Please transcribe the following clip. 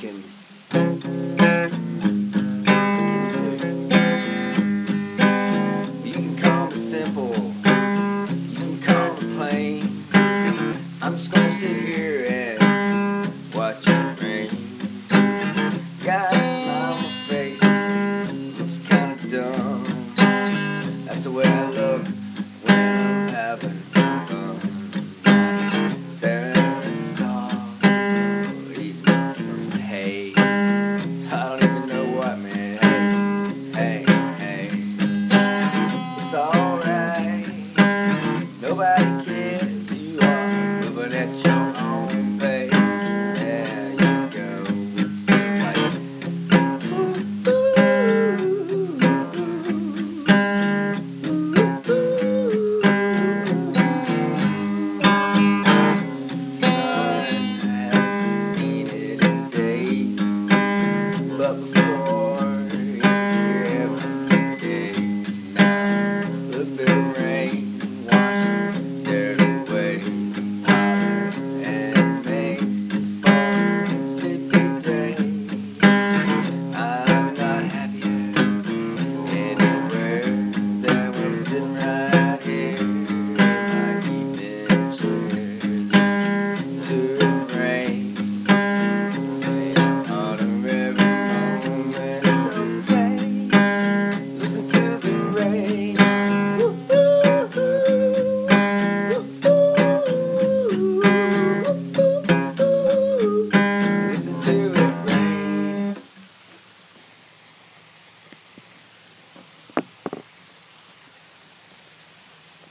can you can call me simple. You can call me plain. I'm just gonna sit here and watch it rain. Got a smile on my face. Looks kind of dumb. That's the way i look when i'm having